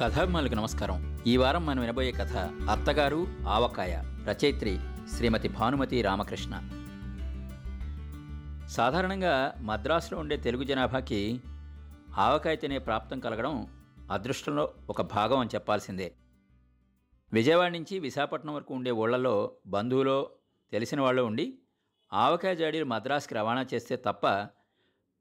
కథాభిమానులకు నమస్కారం. ఈ వారం మనం వినబోయే కథ అత్తగారు ఆవకాయ రచయిత్రి శ్రీమతి భానుమతి రామకృష్ణ. సాధారణంగా మద్రాసులో ఉండే తెలుగు జనాభాకి ఆవకాయ తినే ప్రాప్తం కలగడం అదృష్టంలో ఒక భాగం అని చెప్పాల్సిందే. విజయవాడ నుంచి విశాఖపట్నం వరకు ఉండే ఊళ్ళల్లో బంధువులో తెలిసిన వాళ్ళు ఉండి ఆవకాయ జాడీలు మద్రాసుకి రవాణా చేస్తే తప్ప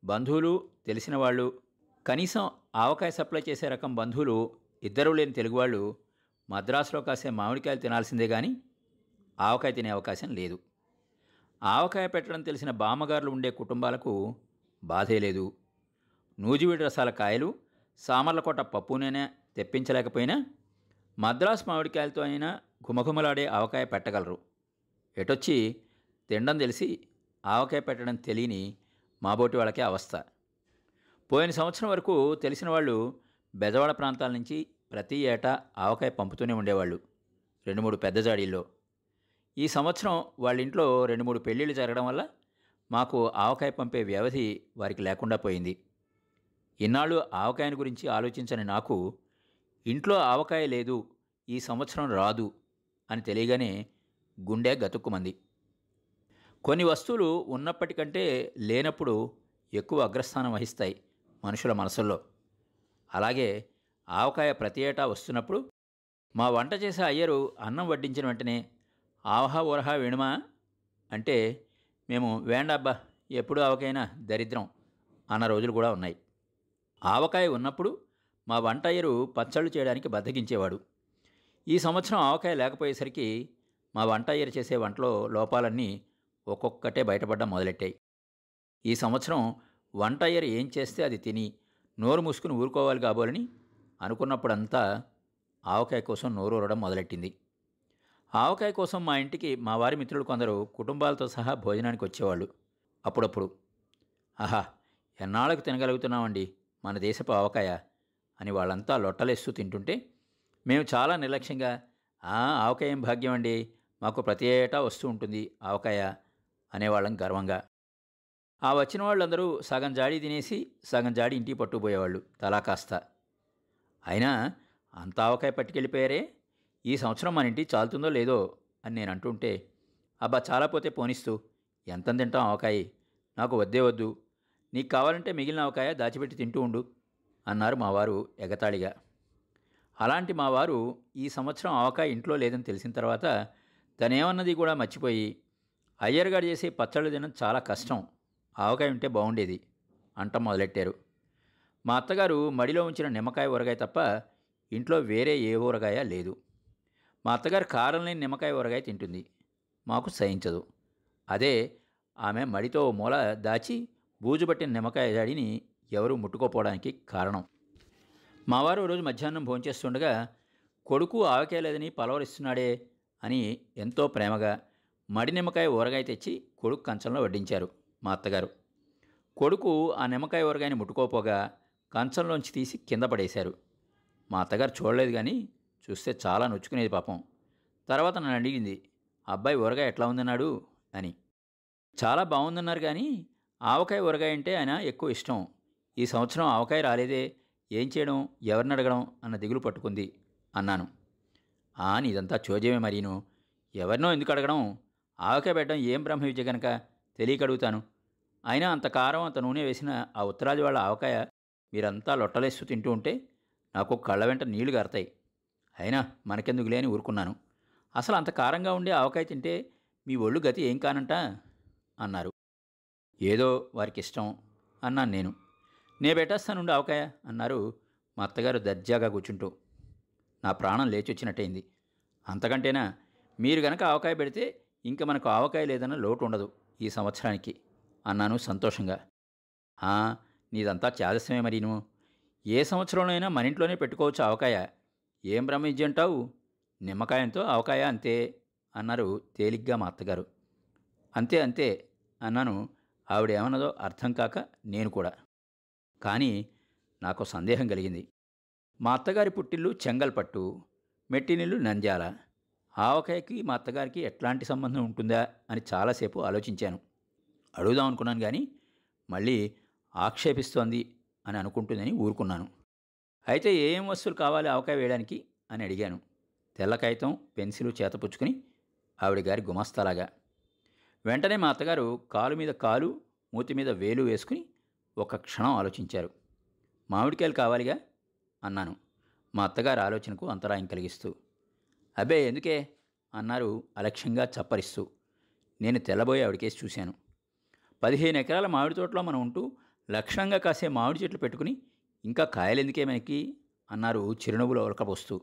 బంధువులు తెలిసిన వాళ్ళు కనీసం ఆవకాయ సప్లై చేసే రకం బంధువులు ఇద్దరూ లేని తెలుగువాళ్ళు మద్రాసులో కాసే మామిడికాయలు తినాల్సిందే కానీ ఆవకాయ తినే అవకాశం లేదు. ఆవకాయ పెట్టడం తెలిసిన బామ్మగారులు ఉండే కుటుంబాలకు బాధే లేదు. నూజివీడి రసాల కాయలు సామర్లకోట పప్పునైనా తెప్పించలేకపోయినా మద్రాసు మామిడికాయలతో అయినా ఘుమఘుమలాడే ఆవకాయ పెట్టగలరు. ఎటొచ్చి తినడం తెలిసి ఆవకాయ పెట్టడం తెలియని మాబోటి వాళ్ళకే అవస్థ. పోయిన సంవత్సరం వరకు తెలిసిన వాళ్ళు బెజవాడ ప్రాంతాల నుంచి ప్రతి ఏటా ఆవకాయ పంపుతూనే ఉండేవాళ్ళు రెండు మూడు పెద్ద జాడీల్లో. ఈ సంవత్సరం వాళ్ళ ఇంట్లో రెండు మూడు పెళ్ళిళ్ళు జరగడం వల్ల మాకు ఆవకాయ పంపే వ్యవధి వారికి లేకుండా పోయింది. ఇన్నాళ్ళు ఆవకాయని గురించి ఆలోచించని నాకు ఇంట్లో ఆవకాయ లేదు ఈ సంవత్సరం రాదు అని తెలియగానే గుండె గతుక్కుమంది. కొన్ని వస్తువులు ఉన్నప్పటికంటే లేనప్పుడు ఎక్కువ అగ్రస్థానం వహిస్తాయి మనుషుల మనసుల్లో. అలాగే ఆవకాయ ప్రతి ఏటా వస్తున్నప్పుడు మా వంట చేసే అయ్యరు అన్నం వడ్డించిన వెంటనే ఆవహా ఊరహా వేణుమా? అంటే మేము వేండబ్బా ఎప్పుడు ఆవకైనా దరిద్రం అన్న రోజులు కూడా ఉన్నాయి. ఆవకాయ ఉన్నప్పుడు మా వంట అయ్యరు పచ్చళ్ళు చేయడానికి బద్దగించేవాడు ఈ సంవత్సరం ఆవకాయ లేకపోయేసరికి మా వంట అయ్యరు చేసే వంటలో లోపాలన్నీ ఒక్కొక్కటే బయటపడడం మొదలెట్టాయి. ఈ సంవత్సరం వంట అయ్యరు ఏం చేస్తే అది తిని నోరు మూసుకుని ఊరుకోవాలి కాబోలని అనుకున్నప్పుడంతా ఆవకాయ కోసం నోరూరడం మొదలెట్టింది. ఆవకాయ కోసం మా ఇంటికి మా వారి మిత్రులు కొందరు కుటుంబాలతో సహా భోజనానికి వచ్చేవాళ్ళు. అప్పుడప్పుడు ఆహా ఎన్నాళ్ళకు తినగలుగుతున్నామండి మన దేశపు ఆవకాయ? అని వాళ్ళంతా లొట్టలేస్తూ తింటుంటే మేము చాలా నిర్లక్ష్యంగా "ఆ, ఆవకాయం భాగ్యం అండి? మాకు ప్రతి ఏటా వస్తూ ఉంటుంది ఆవకాయ అనేవాళ్ళం గర్వంగా. ఆ వచ్చిన వాళ్ళందరూ సగం జాడీ తినేసి సగం జాడీ ఇంటికి పట్టుకుపోయేవాళ్ళు తలా కాస్త. అయినా అంత ఆవకాయ పట్టుకెళ్ళిపోయారే? ఈ సంవత్సరం మన ఇంటి చాలుతుందో లేదో అని నేను అంటుంటే అబ్బా చాలా పోతే పోనిస్తూ ఎంత తింటాం ఆవకాయ? నాకు వద్దే వద్దు. నీకు కావాలంటే మిగిలిన ఆవకాయ దాచిపెట్టి తింటూ ఉండు అన్నారు మా వారు ఎగతాళిగా. అలాంటి మా వారు ఈ సంవత్సరం ఆవకాయ ఇంట్లో లేదని తెలిసిన తర్వాత తనేమన్నది కూడా మర్చిపోయి అయ్యర్గాడు చేసే పచ్చళ్ళు తినడం చాలా కష్టం. ఆవకాయ ఉంటే బాగుండేది అంట మొదలెట్టారు. మా అత్తగారు మడిలో ఉంచిన నిమ్మకాయ ఊరగాయ తప్ప ఇంట్లో వేరే ఏ ఊరగాయ లేదు. మా అత్తగారు కారం లేని నిమ్మకాయ ఊరగాయ తింటుంది. మాకు సహించదు. అదే ఆమె మడితో మూల దాచి బూజుబట్టిన నిమ్మకాయ జాడిని ఎవరూ ముట్టుకోపోవడానికి కారణం. మావారు రోజు మధ్యాహ్నం భోంచేస్తుండగా కొడుకు ఆవకేయలేదని పలవరిస్తున్నాడే అని ఎంతో ప్రేమగా మడి నిమ్మకాయ ఊరగాయ తెచ్చి కొడుకు కంచంలో వడ్డించారు మా అత్తగారు. కొడుకు ఆ నిమ్మకాయ ఊరగాయని ముట్టుకోపోగా కంచంలోంచి తీసి కింద పడేశారు. మా అత్తగారు చూడలేదు కానీ చూస్తే చాలా నొచ్చుకునేది పాపం. తర్వాత నన్ను అడిగింది అబ్బాయి ఊరగాయ ఎట్లా ఉందన్నాడు? అని. చాలా బాగుందన్నారు కానీ ఆవకాయ ఊరగాయ అంటే ఆయన ఎక్కువ ఇష్టం. ఈ సంవత్సరం ఆవకాయ రాలేదే. ఏం చేయడం ఎవరిని అడగడం అన్న దిగులు పట్టుకుంది అన్నాను. ఆ నీదంతా చోజేమే మరీను. ఎవరినో ఎందుకు అడగడం? ఆవకాయ పెట్టడం ఏం బ్రహ్మ విద్య కనుక తెలియక అడుగుతాను. అయినా అంత కారం అంత నూనె వేసిన ఆ ఉత్తరాది వాళ్ళ ఆవకాయ మీరంతా లొట్టలేస్తూ తింటూ ఉంటే నాకు కళ్ళ వెంట నీళ్ళు గారతాయి. అయినా మనకెందుకు లేని ఊరుకున్నాను. అసలు అంత కారంగా ఉండే ఆవకాయ తింటే మీ ఒళ్ళు గతి ఏం కానంట? అన్నారు. ఏదో వారికి ఇష్టం అన్నాను నేను. నే పెట్టేస్తానుండి ఆవకాయ అన్నారు మా అత్తగారు దర్జాగా కూర్చుంటూ. నా ప్రాణం లేచి వచ్చినట్టయింది అంతకంటేనా మీరు గనక ఆవకాయ పెడితే ఇంక మనకు ఆవకాయ లేదన్న లోటు ఉండదు ఈ సంవత్సరానికి అన్నాను సంతోషంగా. నీదంతా చాదస్యమే మరీను. ఏ సంవత్సరంలోనైనా మన ఇంట్లోనే పెట్టుకోవచ్చు ఆవకాయ. ఏం బ్రహ్మించి అంటావు నిమ్మకాయంతో ఆవకాయ అంతే అన్నారు తేలిగ్గా మా అత్తగారు. అంతే అంతే అన్నాను. ఆవిడేమన్నదో అర్థం కాక నేను కూడా. కానీ నాకు సందేహం కలిగింది. మా అత్తగారి పుట్టిల్లు చెంగల్పట్టు మెట్టినిల్లు నంద్యాల. ఆవకాయకి మా అత్తగారికి ఎట్లాంటి సంబంధం ఉంటుందా అని చాలాసేపు ఆలోచించాను. అడుగుదాం అనుకున్నాను కానీ మళ్ళీ ఆక్షేపిస్తోంది అని అనుకుంటుందని ఊరుకున్నాను. అయితే ఏం వస్తువులు కావాలి ఆవకాయ వేయడానికి? అని అడిగాను. తెల్ల కాగితం పెన్సిలు చేతపుచ్చుకుని ఆవిడ గారి గుమస్తాలాగా. వెంటనే మా అత్తగారు కాలు మీద కాలు మూతి మీద వేలు వేసుకుని ఒక క్షణం ఆలోచించారు. మామిడికాయలు కావాలిగా? అన్నాను. మా అత్తగారు ఆలోచనకు అంతరాయం కలిగిస్తూ. అబ్బే ఎందుకే? అన్నారు అలక్ష్యంగా చప్పరిస్తూ. నేను తెల్లబోయి ఆవిడకేసి చూశాను. పదిహేను ఎకరాల మామిడి తోటలో మనం ఉంటూ లక్షణంగా కాసే మామిడి చెట్లు పెట్టుకుని ఇంకా కాయలెందుకే మనకి? అన్నారు చిరునవ్వులు ఉలకబోస్తూ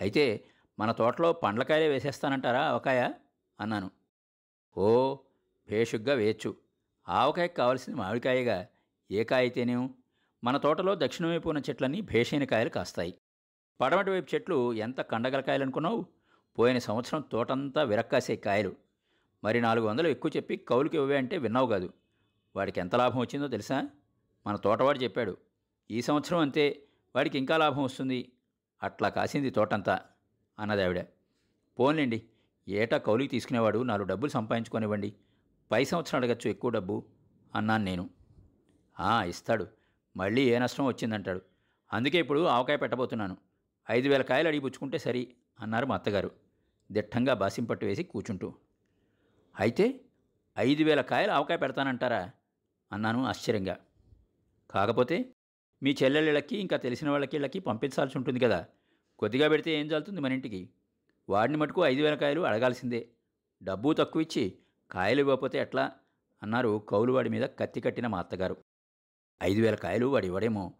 అయితే మన తోటలో పండ్లకాయలే వేసేస్తానంటారా ఆవకాయ? అన్నాను. ఓ భేషుగ్గా వేయచ్చు. ఆవకాయకు కావలసిన మామిడికాయగా. ఏ కాయ అయితేనేం? మన తోటలో దక్షిణ వైపు ఉన్న చెట్లన్నీ భేషైన కాయలు కాస్తాయి. పడమటి వైపు చెట్లు ఎంత కండగల కాయలు అనుకున్నావు పోయిన సంవత్సరం తోటంతా విరక్కాసే కాయలు. మరి నాలుగు వందలు ఎక్కువ చెప్పి కౌలుకి ఇవ్వే అంటే విన్నావు కాదు. వాడికి ఎంత లాభం వచ్చిందో తెలుసా? మన తోటవాడు చెప్పాడు ఈ సంవత్సరం అంతే వాడికి ఇంకా లాభం వస్తుంది. అట్లా కాసింది తోటంతా అన్నది ఆవిడ. పోన్లేండి ఏటా కౌలికి తీసుకునేవాడు నాలుగు డబ్బులు సంపాదించుకొనివ్వండి పై సంవత్సరం అడగచ్చు ఎక్కువ డబ్బు అన్నాను నేను. "ఆ, ఇస్తాడు మళ్ళీ ఏ నష్టం వచ్చిందంటాడు. అందుకే ఇప్పుడు ఆవకాయ పెట్టబోతున్నాను ఐదు వేల కాయలు అడిగి పుచ్చుకుంటే సరి అన్నారు మా అత్తగారు దిట్టంగా బాసింపట్టు వేసి కూర్చుంటూ అయితే ఐదు వేల కాయలు ఆవకాయ పెడతానంటారా? అన్నాను ఆశ్చర్యంగా. కాకపోతే మీ చెల్లెళ్ళకి ఇంకా తెలిసిన వాళ్ళకి వీళ్ళకి పంపించాల్సి ఉంటుంది కదా. కొద్దిగా పెడితే ఏం చాలుతుంది మన ఇంటికి వాడిని మటుకు ఐదు వేల కాయలు అడగాల్సిందే. డబ్బు తక్కువ ఇచ్చి కాయలు ఇవ్వకపోతే ఎట్లా? అన్నారు కౌలువాడి మీద కత్తి కట్టిన మా అత్తగారు. ఐదు వేల కాయలు వాడు ఇవ్వడేమో.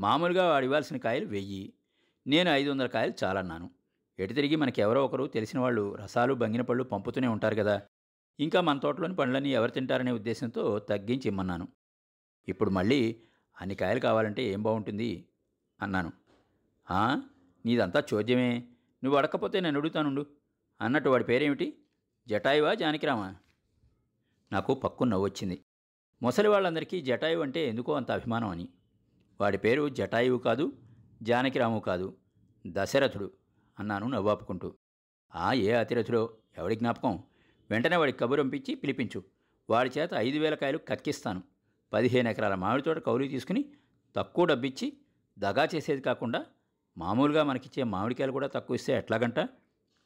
మామూలుగా వాడు ఇవ్వాల్సిన కాయలు వెయ్యి. నేను ఐదు వందల కాయలు చాలన్నాను. ఎటు తిరిగి మనకెవరో ఎవరో ఒకరు తెలిసిన వాళ్ళు రసాలు బంగిన పళ్ళు పంపుతూనే ఉంటారు కదా. ఇంకా మన తోటలోని పండ్లని ఎవరు తింటారనే ఉద్దేశంతో తగ్గించి ఇమ్మన్నాను. ఇప్పుడు మళ్ళీ అన్ని కాయలు కావాలంటే ఏం బాగుంటుంది అన్నాను. నీదంతా చోద్యమే. నువ్వు అడకపోతే నేను అడుగుతానుండు. అన్నట్టు వాడి పేరేమిటి? జటాయువా జానకిరామా? నాకు పక్కు నవ్వొచ్చింది. ముసలి వాళ్ళందరికీ జటాయువు అంటే ఎందుకో అంత అభిమానం అని. వాడి పేరు జటాయువు కాదు జానకిరాము కాదు దశరథుడు అన్నాను నవ్వాపుకుంటూ. ఆ ఏ అతిరథుడో? ఎవడి జ్ఞాపకం? వెంటనే వాడికి కబురంపించి పిలిపించు. వాడి చేత ఐదు వేల కాయలు కక్కిస్తాను. పదిహేను ఎకరాల మామిడి తోట కౌలు తీసుకుని తక్కువ డబ్బిచ్చి దగా చేసేది కాకుండా మామూలుగా మనకిచ్చే మామిడికాయలు కూడా తక్కువ ఇస్తే ఎట్లాగంట?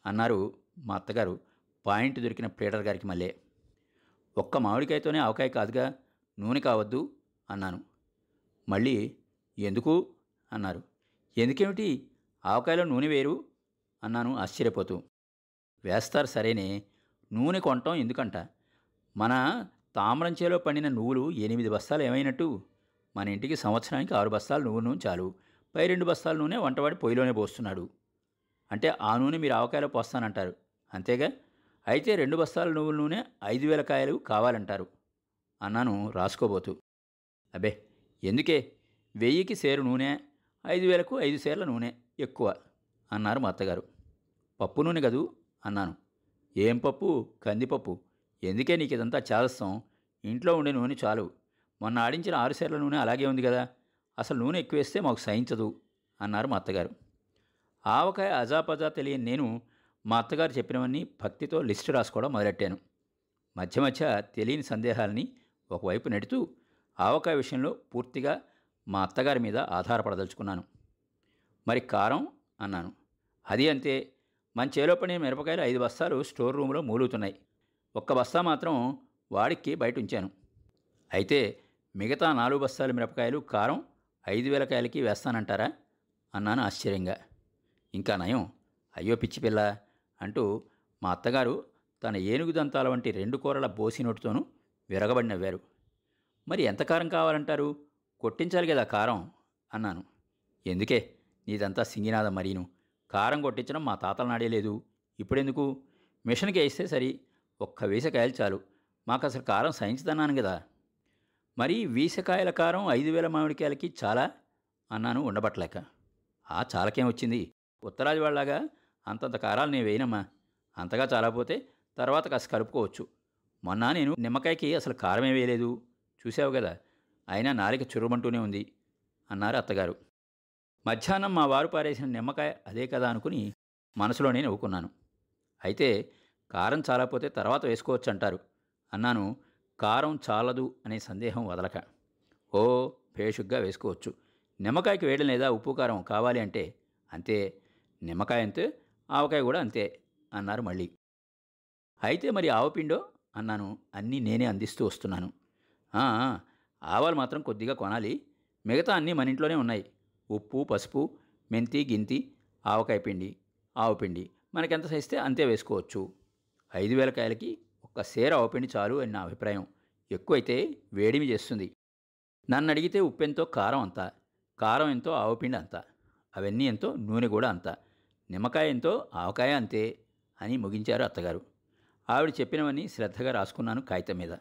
అన్నారు మా అత్తగారు. పాయింట్ దొరికిన ప్లేటర్ గారికి మళ్ళీ. ఒక్క మామిడికాయతోనే ఆవకాయ కాదుగా నూనె కావద్దు అన్నాను. మళ్ళీ ఎందుకు? అన్నారు. ఎందుకేమిటి? ఆవకాయలో నూనె వేరు అన్నాను ఆశ్చర్యపోతూ. వేస్తారు సరేనే నూనె కొనటం ఎందుకంట? మన తామరంచేలో పండిన నువ్వులు ఎనిమిది బస్తాలు ఏమైనట్టు? మన ఇంటికి సంవత్సరానికి ఆరు బస్తాలు నువ్వు నూనె చాలు. పై రెండు బస్తాల నూనె వంటవాడి పొయ్యిలోనే పోస్తున్నాడు. అంటే ఆ నూనె మీరు ఆవకాయలో పోస్తానంటారు. అంతేగా? అయితే రెండు బస్తాల నువ్వుల నూనె ఐదు వేల కాయలు కావాలంటారు. అన్నాను రాసుకోబోతూ. అబే ఎందుకే? వెయ్యికి సేరు నూనె ఐదు వేలకు ఐదు సేర్ల నూనె ఎక్కువ అన్నారు మా అత్తగారు. పప్పు నూనె కదూ? అన్నాను. ఏం పప్పు? కందిపప్పు. ఎందుకే నీకు ఇదంతా చేదస్తాం? ఇంట్లో ఉండే నూనె చాలు. మొన్న ఆడించిన ఆరు సేర్ల నూనె అలాగే ఉంది కదా. అసలు నూనె ఎక్కువేస్తే మాకు సహించదు అన్నారు మా అత్తగారు. ఆవకాయ అజాపజా తెలియని నేను మా అత్తగారు చెప్పినవన్నీ భక్తితో లిస్టు రాసుకోవడం మొదలెట్టాను. మధ్య మధ్య తెలియని సందేహాలని ఒకవైపు నెడుతూ ఆవకాయ విషయంలో పూర్తిగా మా అత్తగారి మీద ఆధారపడదలుచుకున్నాను. మరి కారం? అన్నాను. అది అంతే. మన చేలో పడిన మిరపకాయలు ఐదు బస్తాలు స్టోర్ రూమ్లో మూలుగుతున్నాయి. ఒక్క బస్తా మాత్రం వాడికి బయట ఉంచాను. అయితే మిగతా నాలుగు బస్తాల మిరపకాయలు కారం ఐదు వేల కాయలకి వేస్తానంటారా? అన్నాను ఆశ్చర్యంగా. ఇంకా నయం. అయ్యో పిచ్చి పిల్ల అంటూ మా అత్తగారు తన ఏనుగు దంతాల వంటి రెండు కూరల బోసి నోటుతోనూ విరగబడి నవ్వారు మరి ఎంత కారం కావాలంటారు? కొట్టించాలి కదా కారం అన్నాను. ఎందుకే? నీదంతా సింగినాద మరీను. కారం కొట్టించడం మా తాతల నాడే లేదు. ఇప్పుడెందుకు? మిషన్కి వేస్తే సరి. ఒక్క వీసకాయలు చాలు. మాకు అసలు కారం సహించదన్నాను కదా మరి వీసకాయల కారం ఐదు వేల మామిడికాయలకి చాలా? అన్నాను ఉండబట్టలేక. ఆ చాలకేం వచ్చింది? ఉత్తరాది వాళ్ళలాగా అంతంత కారాలు నేను వేయనమ్మా. అంతగా చాలకపోతే తర్వాత కాస్త కలుపుకోవచ్చు. మొన్న నేను నిమ్మకాయకి అసలు కారమే వేయలేదు. చూసావు కదా అయినా నాలిక చురుమంటూనే ఉంది అన్నారు అత్తగారు. మధ్యాహ్నం మా వారు పారేసిన నిమ్మకాయ అదే కదా అనుకుని మనసులోనే నవ్వుకున్నాను. అయితే కారం చాలకపోతే తర్వాత వేసుకోవచ్చు అంటారు అన్నాను. కారం చాలదు అనే సందేహం వదలక. ఓ భేషుగ్గా వేసుకోవచ్చు. నిమ్మకాయకి వేయడం లేదా ఉప్పు కారం కావాలి అంటే అంతే. నిమ్మకాయ అంతే ఆవకాయ కూడా అంతే అన్నారు మళ్ళీ. అయితే మరి ఆవపిండో అన్నాను. అన్నీ నేనే అందిస్తూ వస్తున్నాను. ఆవాలు మాత్రం కొద్దిగా కొనాలి. మిగతా అన్నీ మన ఇంట్లోనే ఉన్నాయి. ఉప్పు పసుపు మెంతి గింతి ఆవకాయ పిండి ఆవు పిండి. మనకెంత సైస్తే అంతే వేసుకోవచ్చు. ఐదు వేల కాయలకి ఒక్క సేర ఆవపిండి చాలు అని నా అభిప్రాయం. ఎక్కువైతే వేడిమి చేస్తుంది. నన్ను అడిగితే ఉప్పు ఎంతో కారం అంత కారం ఎంతో ఆవపిండి అంత అవన్నీ ఎంతో నూనె కూడా అంత. నిమ్మకాయ ఎంతో ఆవకాయ అంతే అని ముగించారు అత్తగారు. ఆవిడ చెప్పినవన్నీ శ్రద్ధగా రాసుకున్నాను కాగితం మీద.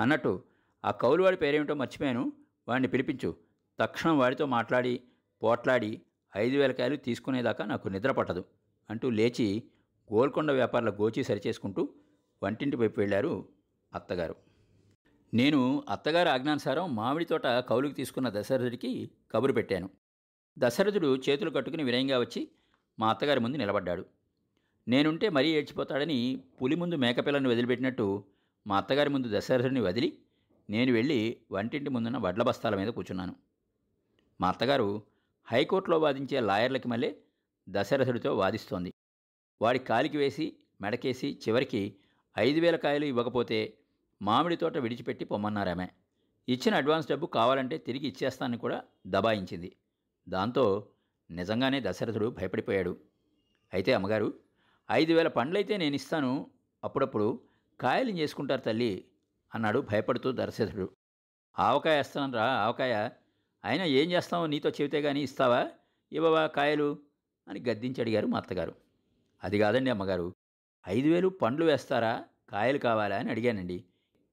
అన్నట్టు ఆ కౌలువాడి పేరేమిటో మర్చిపోయాను. వాడిని పిలిపించు. తక్షణం వాడితో మాట్లాడి పోట్లాడి ఐదు వేల కాయలు తీసుకునేదాకా నాకు నిద్ర పట్టదు అంటూ లేచి గోల్కొండ వ్యాపారుల గోచి సరిచేసుకుంటూ వంటింటి వైపు వెళ్ళారు అత్తగారు. నేను అత్తగారి ఆజ్ఞానుసారం మామిడి తోట కౌలుకి తీసుకున్న దశరథుడికి కబురు పెట్టాను. దశరథుడు చేతులు కట్టుకుని వినయంగా వచ్చి మా అత్తగారి ముందు నిలబడ్డాడు. నేనుంటే మరీ ఏడ్చిపోతాడని పులి ముందు మేకపిల్లను వదిలిపెట్టినట్టు మా అత్తగారి ముందు దశరథుడిని వదిలి నేను వెళ్ళి వంటింటి ముందున్న వడ్ల బస్తాల మీద కూర్చున్నాను. మా అత్తగారు హైకోర్టులో వాదించే లాయర్లకి మళ్ళీ దశరథుడితో వాదిస్తోంది. వాడి కాలికి వేసి మెడకేసి చివరికి ఐదు వేల కాయలు ఇవ్వకపోతే మామిడి తోట విడిచిపెట్టి పొమ్మన్నారామె. ఇచ్చిన అడ్వాన్స్ డబ్బు కావాలంటే తిరిగి ఇచ్చేస్తానని కూడా దబాయించింది. దాంతో నిజంగానే దశరథుడు భయపడిపోయాడు. అయితే అమ్మగారు ఐదు వేల పండ్లైతే నేను ఇస్తాను అప్పుడప్పుడు కాయలు చేసుకుంటారు తల్లి అన్నాడు భయపడుతూ దశరథుడు. ఆవకాయ వేస్తానురా ఆవకాయ అయినా ఏం చేస్తావు? నీతో చెబితే కానీ ఇస్తావా? ఇవ్వవా? కాయలు? అని గద్దించి అడిగారు మా అత్తగారు. అది కాదండి అమ్మగారు. ఐదు వేలు పండ్లు వేస్తారా? కాయలు కావాలా? అని అడిగానండి.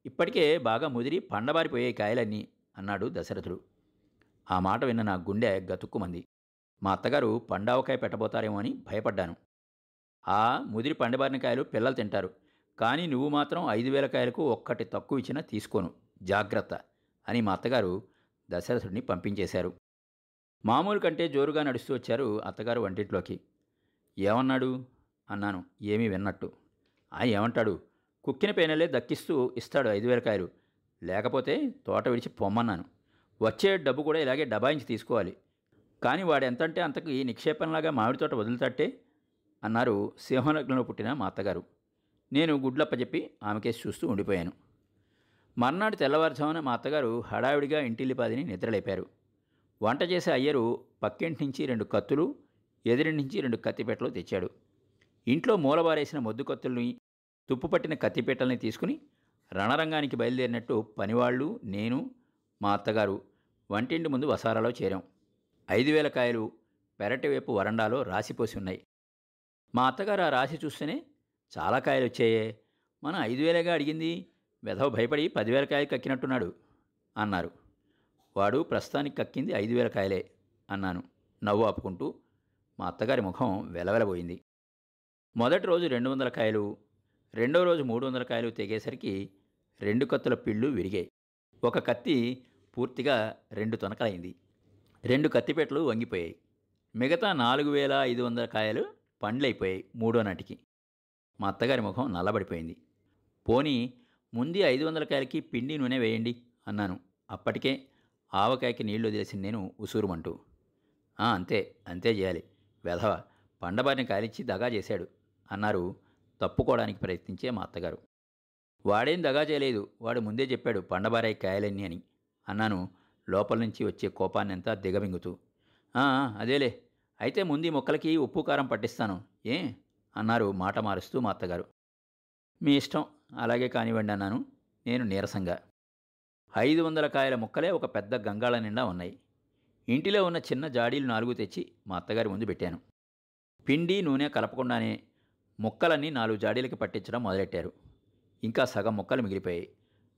ఇప్పటికే బాగా ముదిరి పండబారిపోయాయి కాయలన్నీ అన్నాడు దశరథుడు. ఆ మాట విన్న నా గుండె గతుక్కుమంది. మా అత్తగారు పండావకాయ పెట్టబోతారేమో అని భయపడ్డాను. ఆ ముదిరి పండబారిన కాయలు పిల్లలు తింటారు. కానీ నువ్వు మాత్రం ఐదు వేల కాయలకు ఒక్కటి తక్కువ ఇచ్చినా తీసుకోను. జాగ్రత్త! అని మా అత్తగారు దశరథుడిని పంపించేశారు. మామూలు కంటే జోరుగా నడుస్తూ వచ్చారు అత్తగారు వంటింట్లోకి. ఏమన్నాడు? అన్నాను. ఏమీ విన్నట్టు. ఆ ఏమంటాడు? కుక్కిన పేనలే దక్కిస్తూ ఇస్తాడు ఐదు వేల కాయలు. లేకపోతే తోట విడిచి పొమ్మన్నాను. వచ్చే డబ్బు కూడా ఇలాగే డబాయించి తీసుకోవాలి. కానీ వాడు ఎంతంటే అంతకి నిక్షేపంలాగా మామిడి తోట వదులుతట్టే? అన్నారు సింహలగ్నంలో పుట్టిన మా అత్తగారు. నేను గుడ్లప్ప చెప్పి ఆమెకేసి చూస్తూ ఉండిపోయాను. మర్నాడు తెల్లవారుజామున మా అత్తగారు హడావిడిగా ఇంటిల్లిపాదిని నిద్రలేపారు. వంట చేసే అయ్యరు పక్కింటి నుంచి రెండు కత్తులు ఎదురింటి నుంచి రెండు కత్తిపెట్టలు తెచ్చాడు. ఇంట్లో మూలబారేసిన మొద్దు కత్తుల్ని తుప్పుపట్టిన కత్తిపెట్టల్ని తీసుకుని రణరంగానికి బయలుదేరినట్టు పనివాళ్ళు నేను మా అత్తగారు వంటింటి ముందు వసారాలో చేరాం. ఐదు వేల కాయలు పెరటి వైపు వరండాలో రాసిపోసి ఉన్నాయి. మా అత్తగారు ఆ రాసి చూస్తేనే చాలా కాయలు వచ్చాయే మనం ఐదు వేలేగా అడిగింది? వెధవ భయపడి పదివేల కాయలు కక్కినట్టున్నాడు అన్నారు. వాడు ప్రస్తుతానికి కక్కింది ఐదు వేల కాయలే అన్నాను. నవ్వు ఆపుకుంటూ మా అత్తగారి ముఖం వెలవెలబోయింది. మొదటి రోజు రెండు వందల కాయలు రెండో రోజు మూడు వందల కాయలు తెగేసరికి రెండు కత్తుల పిళ్ళు విరిగాయి. ఒక కత్తి పూర్తిగా రెండు తొనకలైంది. రెండు కత్తిపెట్టలు వంగిపోయాయి. మిగతా నాలుగు వేల ఐదు వందల కాయలు పండ్లైపోయాయి మూడో నాటికి. మా అత్తగారి ముఖం నల్లబడిపోయింది. పోనీ ముందు ఐదు వందల కాయలకి పిండి నూనె వేయండి అన్నాను. అప్పటికే ఆవకాయకి నీళ్ళు వదిలేసింది నేను ఉసూరుమంటూ. అంతే అంతే చేయాలి. వెధవ పండబారిని కాలిచ్చి దగా చేశాడు అన్నారు తప్పుకోవడానికి ప్రయత్నించే మా అత్తగారు. వాడేం దగా చేయలేదు వాడు ముందే చెప్పాడు పండబారాయి కాయలన్నీ అని అన్నాను లోపల నుంచి వచ్చే కోపాన్నంతా దిగమింగుతూ. అదేలే అయితే ముందు మొక్కలకి ఉప్పు కారం పట్టిస్తాను ఏ? అన్నారు మాట మారుస్తూ మా అత్తగారు. మీ ఇష్టం అలాగే కానివ్వండి అన్నాను. నేను నీరసంగా. ఐదు వందల కాయల ముక్కలే ఒక పెద్ద గంగాళ నిండా ఉన్నాయి. ఇంటిలో ఉన్న చిన్న జాడీలు నాలుగు తెచ్చి మా అత్తగారి ముందు పెట్టాను. పిండి నూనె కలపకుండానే ముక్కలన్నీ నాలుగు జాడీలకి పట్టించడం మొదలెట్టారు. ఇంకా సగం ముక్కలు మిగిలిపోయాయి.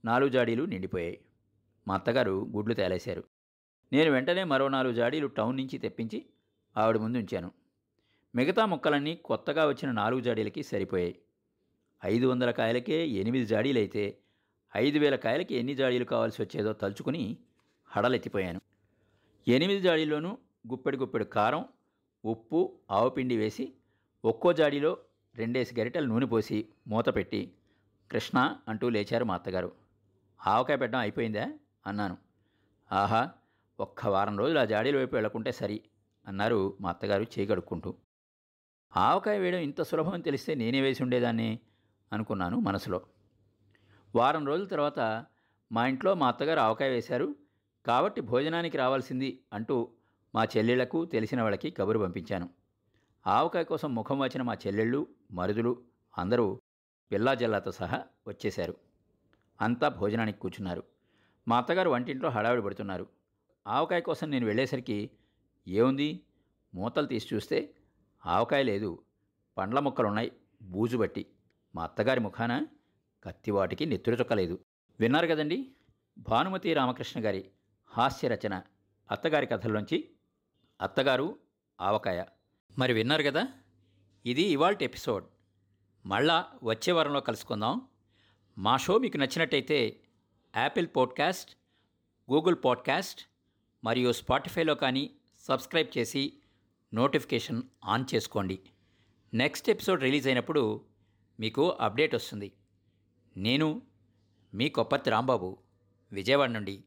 నాలుగు జాడీలు నిండిపోయాయి. మా అత్తగారు గుడ్లు తేలేశారు. నేను వెంటనే మరో నాలుగు జాడీలు టౌన్ నుంచి తెప్పించి ఆవిడ ముందు ఉంచాను. మిగతా ముక్కలన్నీ కొత్తగా వచ్చిన నాలుగు జాడీలకి సరిపోయాయి. ఐదు వందల కాయలకే ఎనిమిది జాడీలైతే ఐదు వేల కాయలకి ఎన్ని జాడీలు కావాల్సి వచ్చేదో తలుచుకుని హడలెత్తిపోయాను. ఎనిమిది జాడీల్లోనూ గుప్పెడు గుప్పెడు కారం ఉప్పు ఆవుపిండి వేసి ఒక్కో జాడీలో రెండేసి గరిటెలు నూనె పోసి మూత పెట్టి కృష్ణ అంటూ లేచారు మా అత్తగారు. ఆవకాయ పెట్టడం అయిపోయిందా? అన్నాను. ఆహా ఒక్క వారం రోజులు ఆ జాడీల వైపు వెళ్ళకుంటే సరి అన్నారు మా అత్తగారు చేయగడుక్కుంటూ ఆవకాయ వేయడం ఇంత సులభం తెలిస్తే నేనే వేసి ఉండేదాన్ని? అనుకున్నాను మనసులో. వారం రోజుల తర్వాత మా ఇంట్లో మా అత్తగారు ఆవకాయ వేశారు. కాబట్టి భోజనానికి రావాల్సింది అంటూ మా చెల్లెళ్ళకు తెలిసిన వాళ్ళకి కబురు పంపించాను. ఆవకాయ కోసం ముఖం వచ్చిన మా చెల్లెళ్ళు మరుదులు అందరూ పిల్లా జల్లాతో సహా వచ్చేశారు. అంతా భోజనానికి కూర్చున్నారు. మా అత్తగారు వంటింట్లో హడావిడి పడుతున్నారు. ఆవకాయ కోసం నేను వెళ్ళేసరికి ఏముంది? మూతలు తీసి చూస్తే ఆవకాయ లేదు. పండ్ల మొక్కలున్నాయి. బూజు బట్టి మా అత్తగారి ముఖాన కత్తివాటికి నెత్తురు చుక్కలేదు విన్నారు కదండి? భానుమతి రామకృష్ణ గారి హాస్య రచన అత్తగారి కథల్లోంచి అత్తగారు ఆవకాయ. మరి విన్నారు కదా? ఇది ఇవాల్టి ఎపిసోడ్. మళ్ళా వచ్చే వారంలో కలుసుకుందాం. మా షో మీకు నచ్చినట్టయితే యాపిల్ పాడ్కాస్ట్ గూగుల్ పాడ్కాస్ట్ మరియు స్పాటిఫైలో కానీ సబ్స్క్రైబ్ చేసి నోటిఫికేషన్ ఆన్ చేసుకోండి. నెక్స్ట్ ఎపిసోడ్ రిలీజ్ అయినప్పుడు మీకు అప్డేట్ వస్తుంది. నేను మీ కొప్పర్తి రాంబాబు విజయవాడ నుండి